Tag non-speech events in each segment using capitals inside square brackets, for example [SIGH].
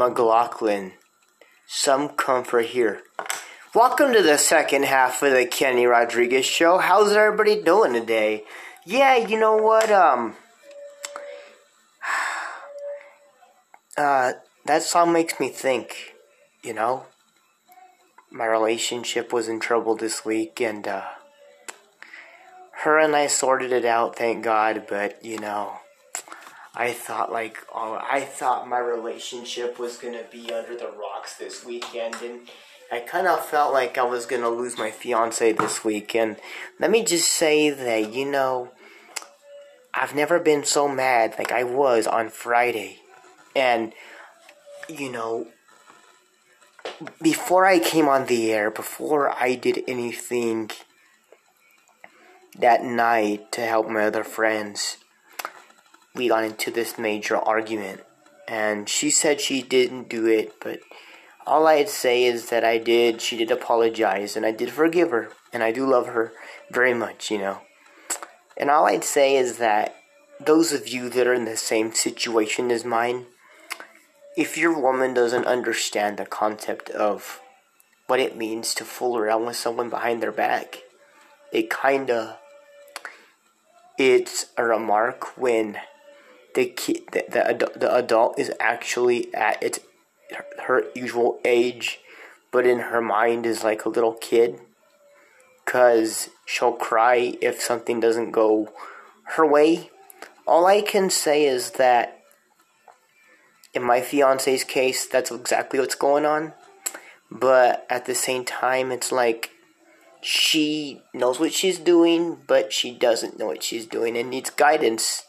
McLachlan. Some comfort here. Welcome to the second half of the Kenny Rodriguez show. How's everybody doing today? Yeah, you know what? Um, [SIGHS] uh, that song makes me think. You know, my relationship was in trouble this week, and uh, her and I sorted it out, thank God. But you know, I thought like oh, I thought my relationship was gonna be under the rocks this weekend, and I kind of felt like I was gonna lose my fiance this weekend. Let me just say that you know, I've never been so mad like I was on Friday, and you know, before I came on the air, before I did anything that night to help my other friends we got into this major argument. And she said she didn't do it, but all I'd say is that I did. She did apologize, and I did forgive her, and I do love her very much, you know. And all I'd say is that those of you that are in the same situation as mine, if your woman doesn't understand the concept of what it means to fool around with someone behind their back, it kinda it's a remark when the kid the, the, the adult is actually at its her usual age but in her mind is like a little kid because she'll cry if something doesn't go her way. All I can say is that in my fiance's case, that's exactly what's going on. But at the same time, it's like she knows what she's doing, but she doesn't know what she's doing and needs guidance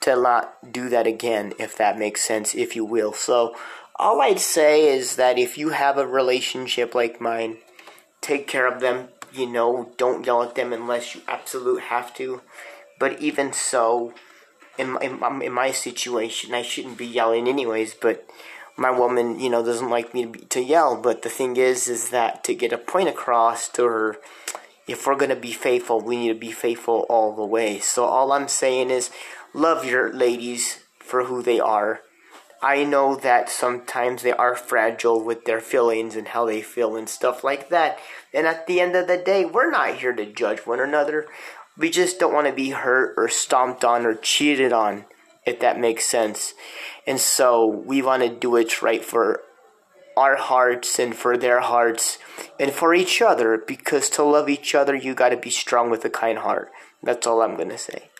to not do that again, if that makes sense, if you will. So, all I'd say is that if you have a relationship like mine, take care of them. You know, don't yell at them unless you absolutely have to. But even so, in my, in my, in my situation, I shouldn't be yelling anyways. But my woman, you know, doesn't like me to, be, to yell. But the thing is, is that to get a point across to her, if we're gonna be faithful, we need to be faithful all the way. So all I'm saying is, love your ladies for who they are I know that sometimes they are fragile with their feelings and how they feel and stuff like that. And at the end of the day, we're not here to judge one another. We just don't want to be hurt or stomped on or cheated on, if that makes sense. And so we want to do what's right for our hearts and for their hearts and for each other because to love each other, you got to be strong with a kind heart. That's all I'm going to say.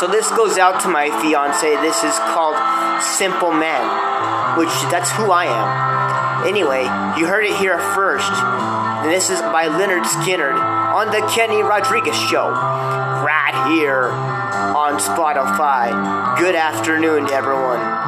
So this goes out to my fiance. This is called Simple Man, which that's who I am. Anyway, you heard it here first. And this is by Lynyrd Skynyrd on the Kenny Rodriguez Show, right here on Spotify. Good afternoon, to everyone.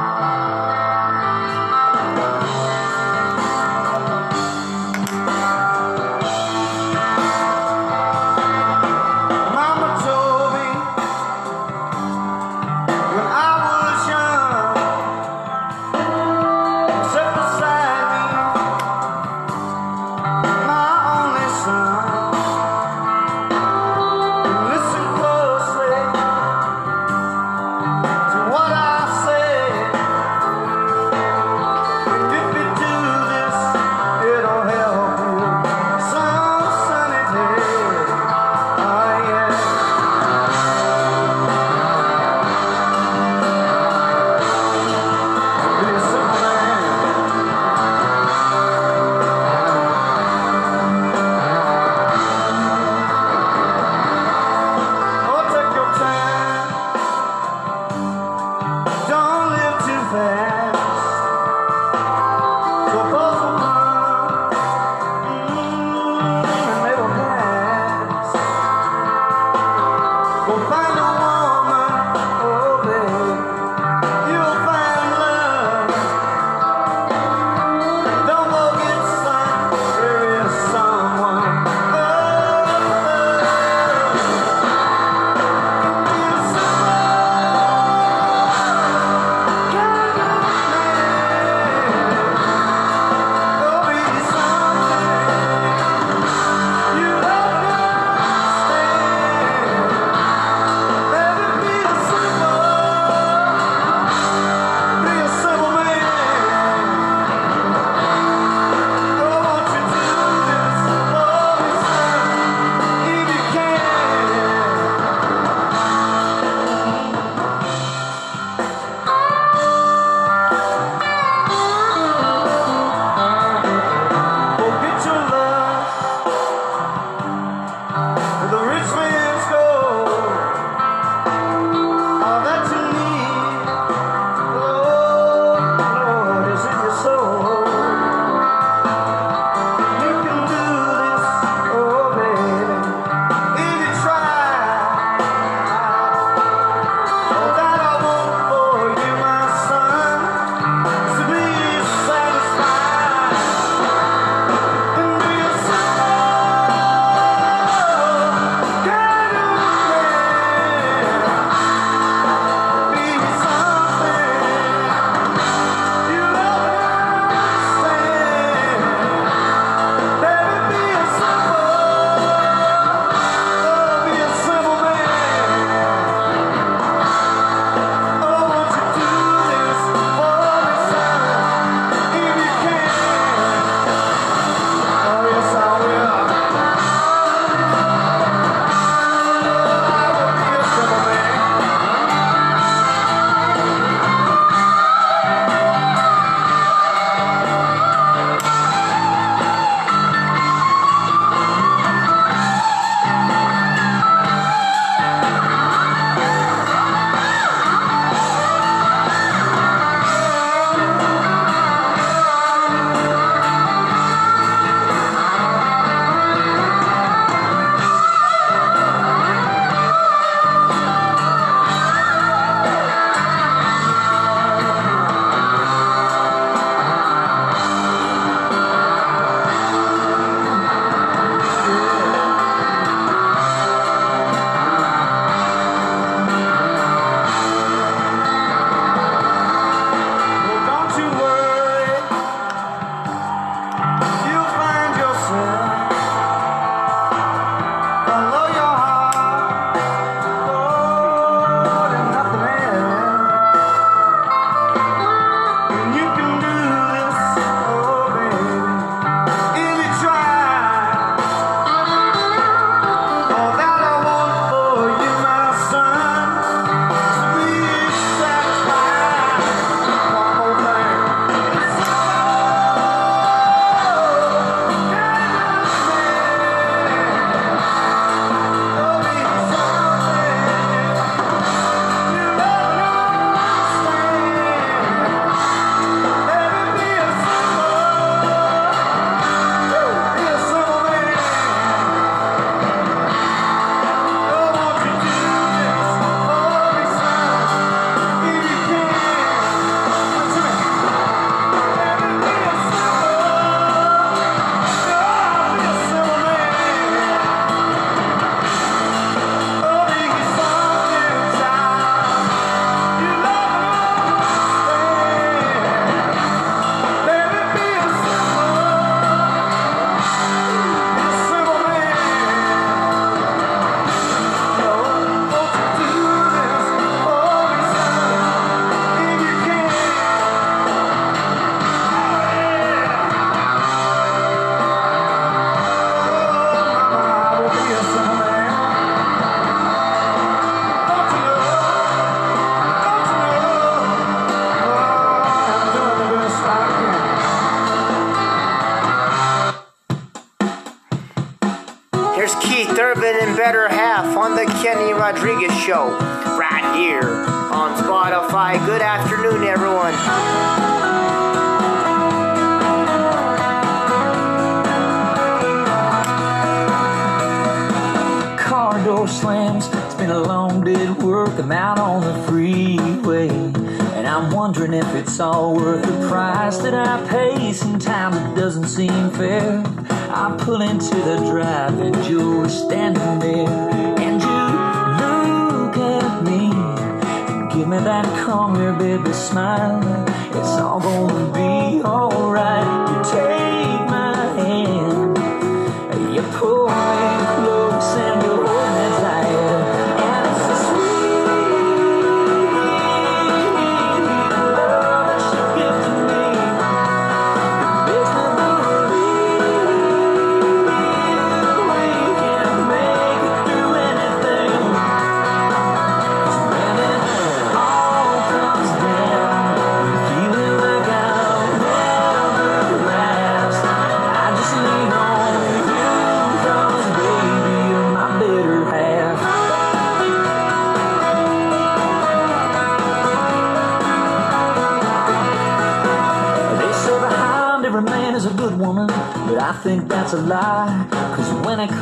Into the drive and you were standing there. And you look at me. Give me that come here, baby, smile. It's all gonna be alright. You take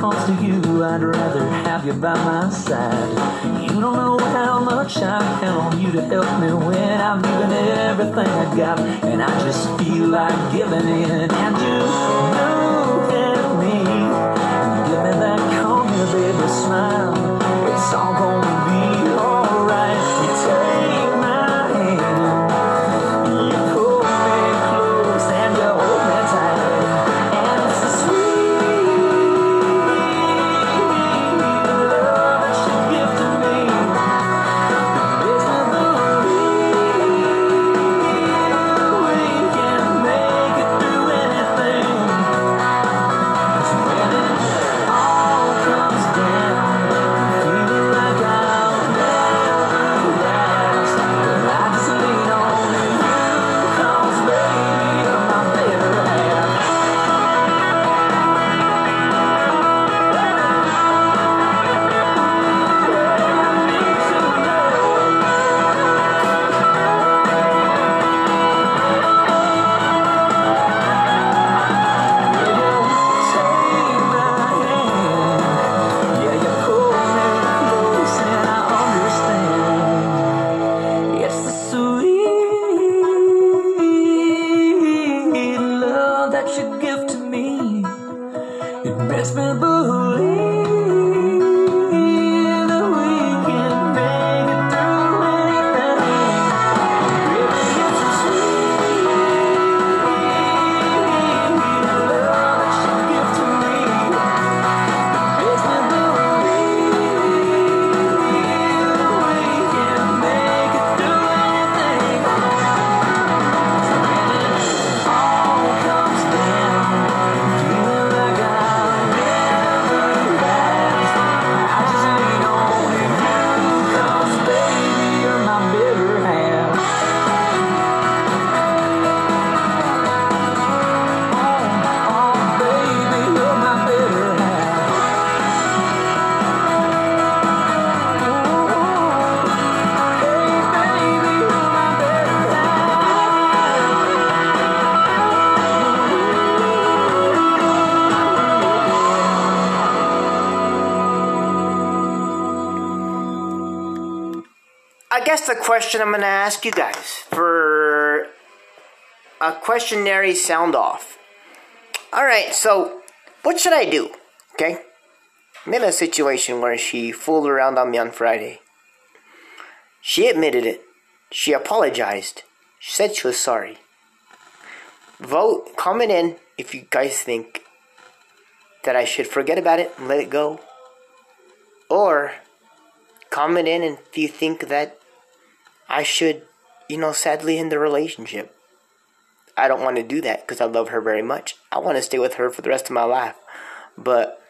comes to you, I'd rather have you by my side. You don't know how much I count on you to help me when I'm giving everything I've got, and I just feel like giving in. And you look at me, give me that come baby, smile. It's all gonna I guess the question I'm going to ask you guys for a questionnaire sound off. All right, so what should I do? Okay, I'm in a situation where she fooled around on me on Friday. She admitted it. She apologized. She said she was sorry. Vote, comment in if you guys think that I should forget about it and let it go. Or comment in if you think that I should, you know, sadly end the relationship. I don't want to do that because I love her very much. I want to stay with her for the rest of my life. But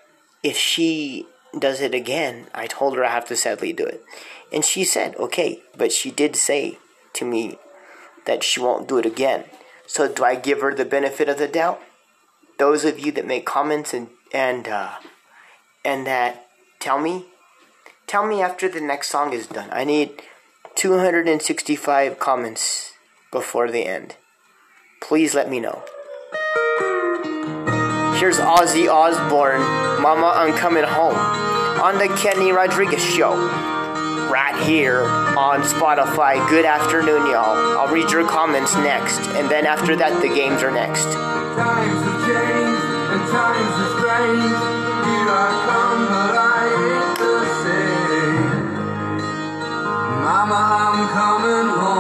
if she does it again, I told her I have to sadly do it. And she said, okay. But she did say to me that she won't do it again. So do I give her the benefit of the doubt? Those of you that make comments and and uh, and that tell me. Tell me after the next song is done. I need 265 comments before the end. Please let me know. Here's Ozzy Osbourne, Mama, I'm Coming Home, on the Kenny Rodriguez Show, right here on Spotify. Good afternoon, y'all. I'll read your comments next, and then after that, the games are next. Times have changed and times are strange. Here I come, I'm coming home.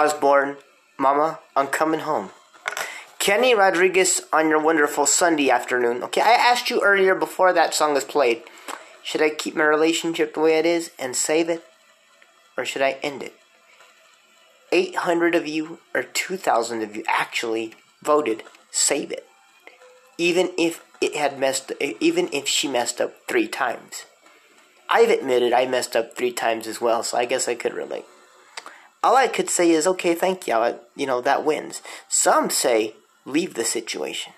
Ozzy Osbourne, Mama, I'm coming home. Kenny Rodriguez on your wonderful Sunday afternoon. Okay, I asked you earlier before that song was played should I keep my relationship the way it is and save it? Or should I end it? 800 of you, or 2,000 of you, actually voted save it. Even if it had messed, even if she messed up three times. I've admitted I messed up three times as well, so I guess I could relate all I could say is, okay, thank you. You know, that wins. Some say, leave the situation.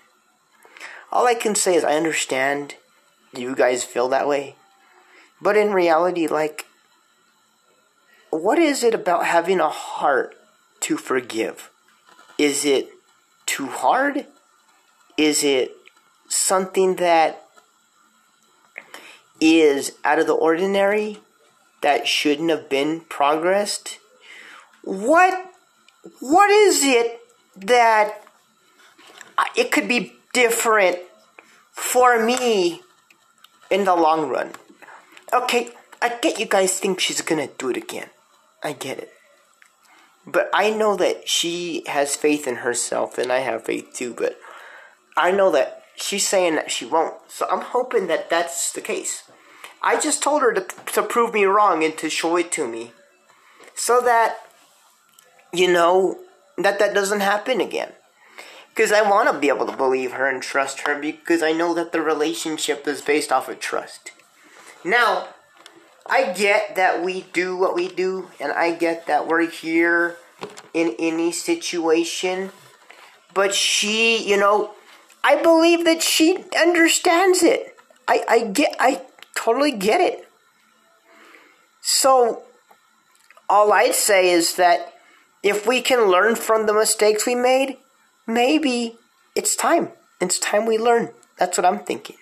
All I can say is, I understand you guys feel that way. But in reality, like, what is it about having a heart to forgive? Is it too hard? Is it something that is out of the ordinary that shouldn't have been progressed? What what is it that uh, it could be different for me in the long run? Okay, I get you guys think she's gonna do it again. I get it. But I know that she has faith in herself, and I have faith too, but I know that she's saying that she won't. So I'm hoping that that's the case. I just told her to, to prove me wrong and to show it to me. So that, you know, that that doesn't happen again. Because I want to be able to believe her and trust her because I know that the relationship is based off of trust. Now, I get that we do what we do, and I get that we're here in any situation. But she, you know, I believe that she understands it. I, I get, I totally get it. So, all I'd say is that if we can learn from the mistakes we made, maybe it's time. It's time we learn. That's what I'm thinking.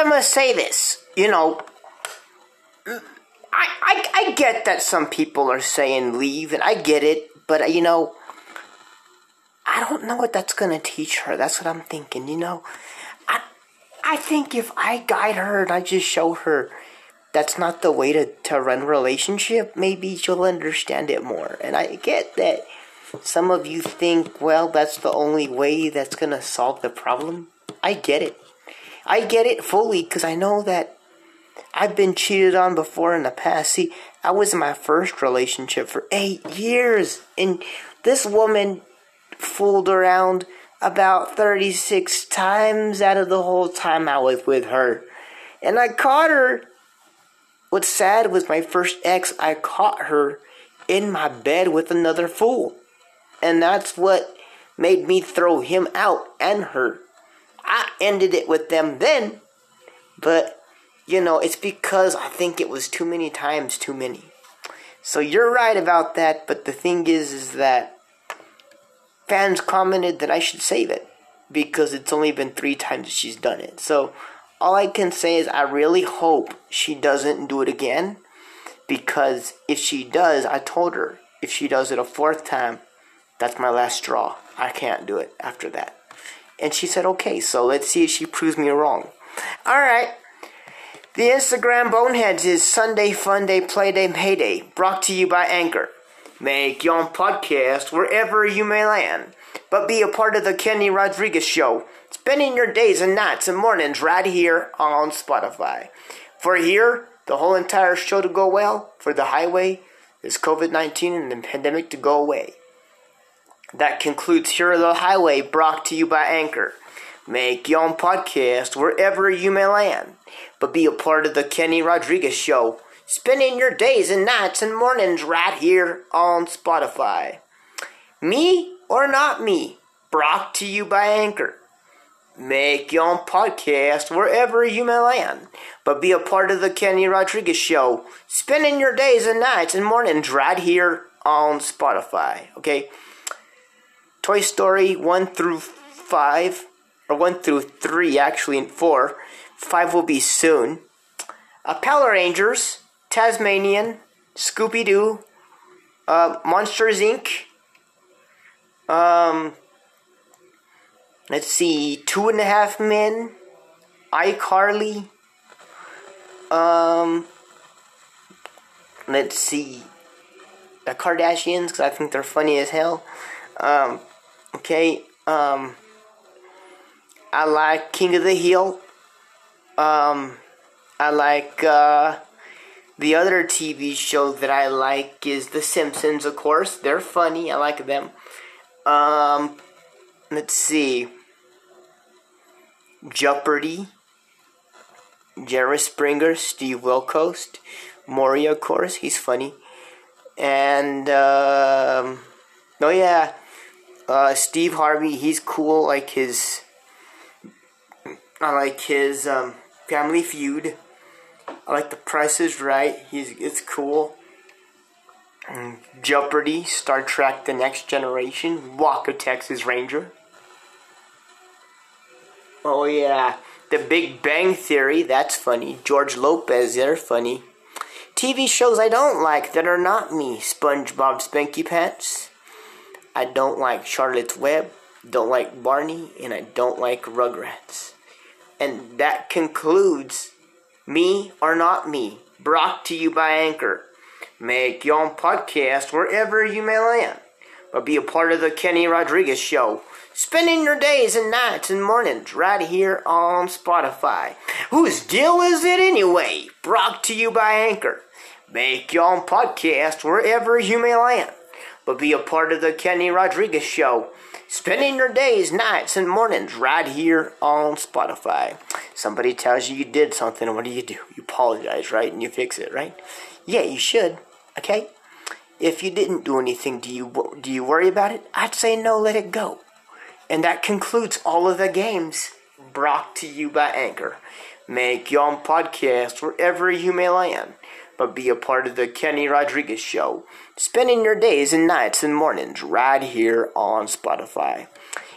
I must say this, you know, I, I, I get that some people are saying leave, and I get it, but, you know, I don't know what that's going to teach her. That's what I'm thinking, you know. I, I think if I guide her and I just show her that's not the way to, to run relationship, maybe she'll understand it more. And I get that some of you think, well, that's the only way that's going to solve the problem. I get it. I get it fully because I know that I've been cheated on before in the past. See, I was in my first relationship for eight years, and this woman fooled around about 36 times out of the whole time I was with her. And I caught her. What's sad was my first ex, I caught her in my bed with another fool. And that's what made me throw him out and her. I ended it with them then, but you know, it's because I think it was too many times too many. So you're right about that, but the thing is is that fans commented that I should save it because it's only been 3 times she's done it. So all I can say is I really hope she doesn't do it again because if she does, I told her if she does it a fourth time, that's my last straw. I can't do it after that. And she said, okay, so let's see if she proves me wrong. All right. The Instagram Boneheads is Sunday Fun Day, Play Day, Mayday, brought to you by Anchor. Make your own podcast wherever you may land, but be a part of the Kenny Rodriguez Show, spending your days and nights and mornings right here on Spotify. For here, the whole entire show to go well, for the highway, this COVID 19 and the pandemic to go away. That concludes Hero the Highway, brought to you by Anchor. Make your own podcast wherever you may land, but be a part of the Kenny Rodriguez Show, spending your days and nights and mornings right here on Spotify. Me or not me, brought to you by Anchor. Make your own podcast wherever you may land, but be a part of the Kenny Rodriguez Show, spending your days and nights and mornings right here on Spotify. Okay? Toy Story 1 through 5, or 1 through 3, actually, and 4. 5 will be soon. Uh, Power Rangers, Tasmanian, Scooby Doo, uh, Monsters Inc., um, let's see, Two and a Half Men, iCarly, um, let's see, the Kardashians, because I think they're funny as hell. Um, okay, um, I like King of the Hill. Um, I like, uh, the other TV show that I like is The Simpsons, of course. They're funny. I like them. Um, let's see. Jeopardy. Jerry Springer, Steve Wilkos, Maury, of course. He's funny. And, um, oh yeah, uh, Steve Harvey, he's cool. Like his, I like his um, Family Feud. I like The Price is Right. He's it's cool. Mm, Jeopardy, Star Trek: The Next Generation, Walker Texas Ranger. Oh yeah, The Big Bang Theory. That's funny. George Lopez. They're funny. TV shows I don't like that are not me. SpongeBob Spanky Pants. I don't like Charlotte's Web, don't like Barney, and I don't like Rugrats. And that concludes Me or Not Me, brought to you by Anchor. Make your own podcast wherever you may land, but be a part of the Kenny Rodriguez Show. Spending your days and nights and mornings right here on Spotify. Whose deal is it anyway? Brought to you by Anchor. Make your own podcast wherever you may land but be a part of the Kenny Rodriguez Show. Spending your days, nights, and mornings right here on Spotify. Somebody tells you you did something, what do you do? You apologize, right? And you fix it, right? Yeah, you should, okay? If you didn't do anything, do you do you worry about it? I'd say no, let it go. And that concludes all of the games brought to you by Anchor. Make your own podcast wherever you may land but be a part of the Kenny Rodriguez show, spending your days and nights and mornings right here on Spotify.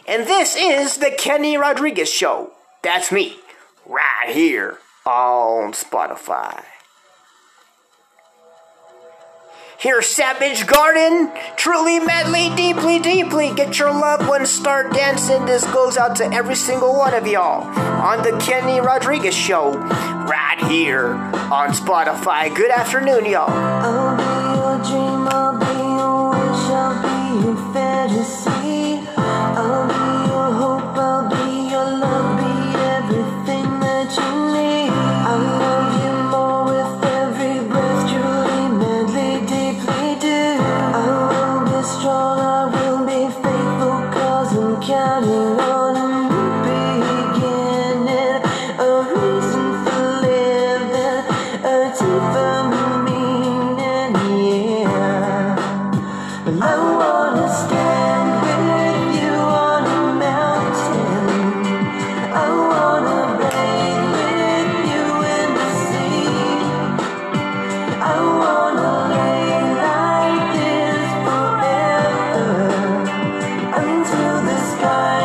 And this is the Kenny Rodriguez show. That's me, right here on Spotify. Here, Savage Garden, truly, madly, deeply, deeply. Get your loved ones, start dancing. This goes out to every single one of y'all on the Kenny Rodriguez Show, right here on Spotify. Good afternoon, y'all. goodbye.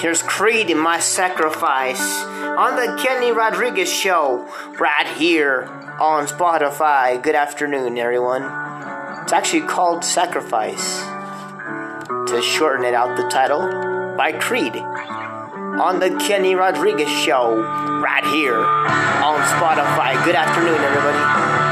Here's Creed in My Sacrifice on the Kenny Rodriguez Show, right here on Spotify. Good afternoon, everyone. It's actually called Sacrifice. To shorten it out, the title by Creed on the Kenny Rodriguez Show, right here on Spotify. Good afternoon, everybody.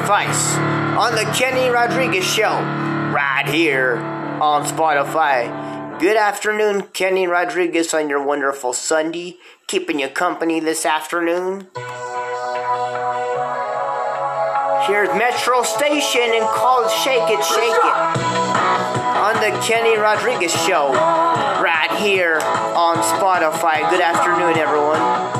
Sacrifice on the Kenny Rodriguez Show, right here on Spotify. Good afternoon, Kenny Rodriguez, on your wonderful Sunday. Keeping you company this afternoon. Here's Metro Station and called Shake It, Shake It on the Kenny Rodriguez Show, right here on Spotify. Good afternoon, everyone.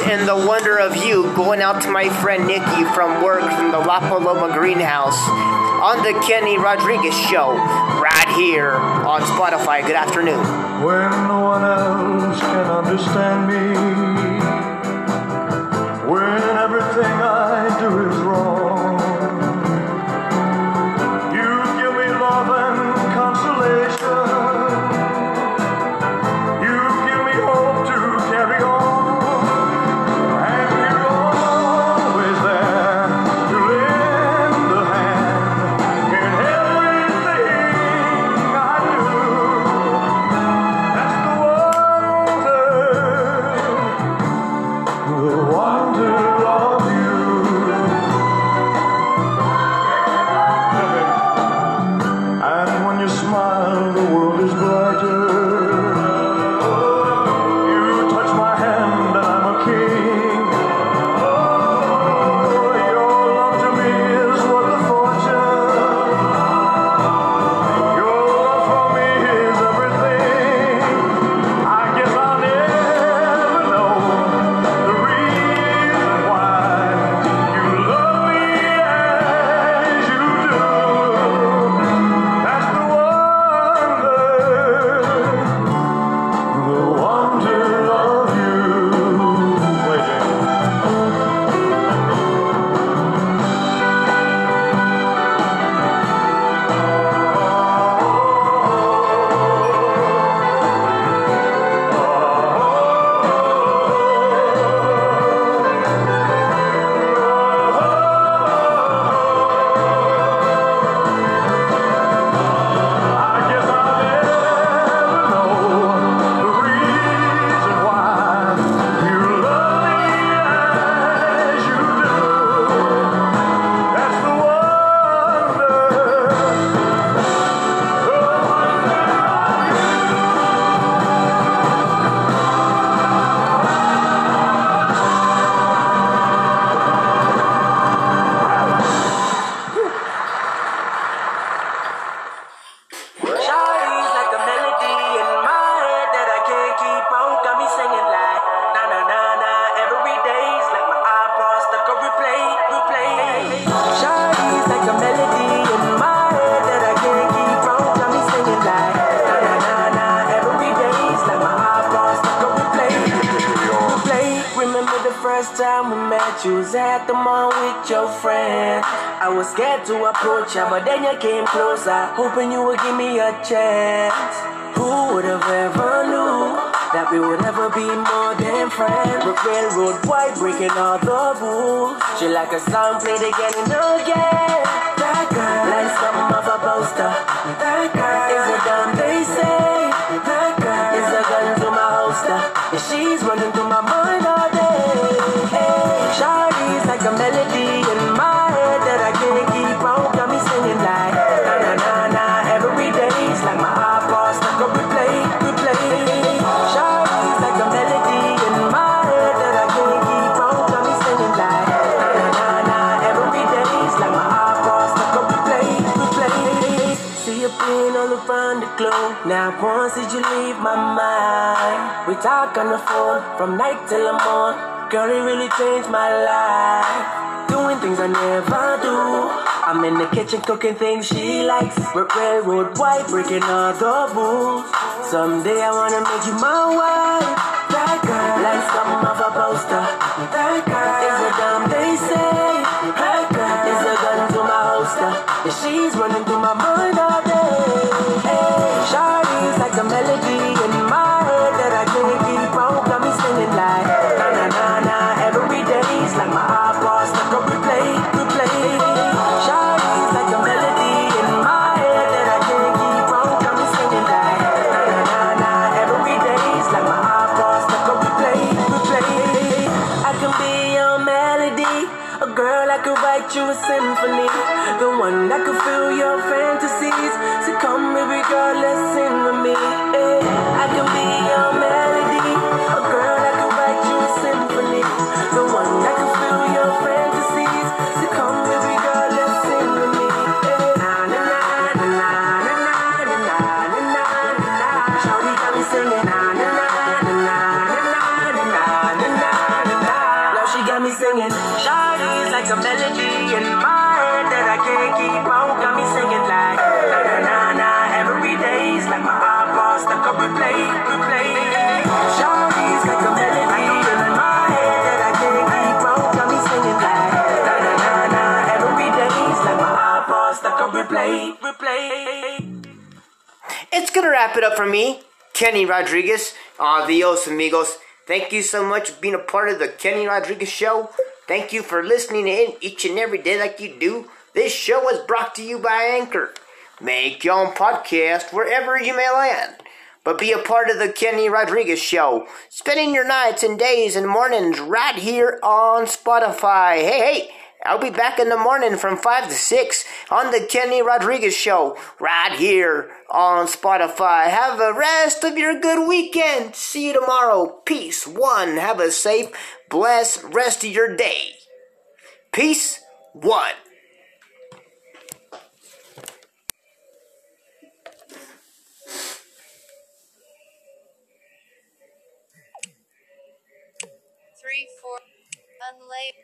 and in the wonder of you going out to my friend Nikki from work from the La Paloma Greenhouse on the Kenny Rodriguez Show right here on Spotify. Good afternoon. When no one else can understand me. met you at the mall with your friend. I was scared to approach ya, but then you came closer, hoping you would give me a chance. Who would have ever knew that we would ever be more than friends? But railroad white breaking all the rules. She like a song played again and again. That girl, like something of a poster. That girl. From night till the morn. Girl, it really changed my life. Doing things I never do. I'm in the kitchen cooking things she likes. Railroad white, breaking all the rules. Someday I wanna make you my wife. That girl, like something of a poster. That girl is a dumb they say. That girl is a gun to my holster. And she's a girl that could write you a symphony, the one that could fill your fantasies. So come, baby girl, let's sing with me. Wrap it up for me, Kenny Rodriguez. Adios, amigos. Thank you so much for being a part of the Kenny Rodriguez Show. Thank you for listening in each and every day like you do. This show is brought to you by Anchor. Make your own podcast wherever you may land. But be a part of the Kenny Rodriguez Show. Spending your nights and days and mornings right here on Spotify. Hey, hey! I'll be back in the morning from 5 to 6 on the Kenny Rodriguez Show, right here on Spotify. Have a rest of your good weekend. See you tomorrow. Peace. One. Have a safe, blessed rest of your day. Peace. One. three four unlabeled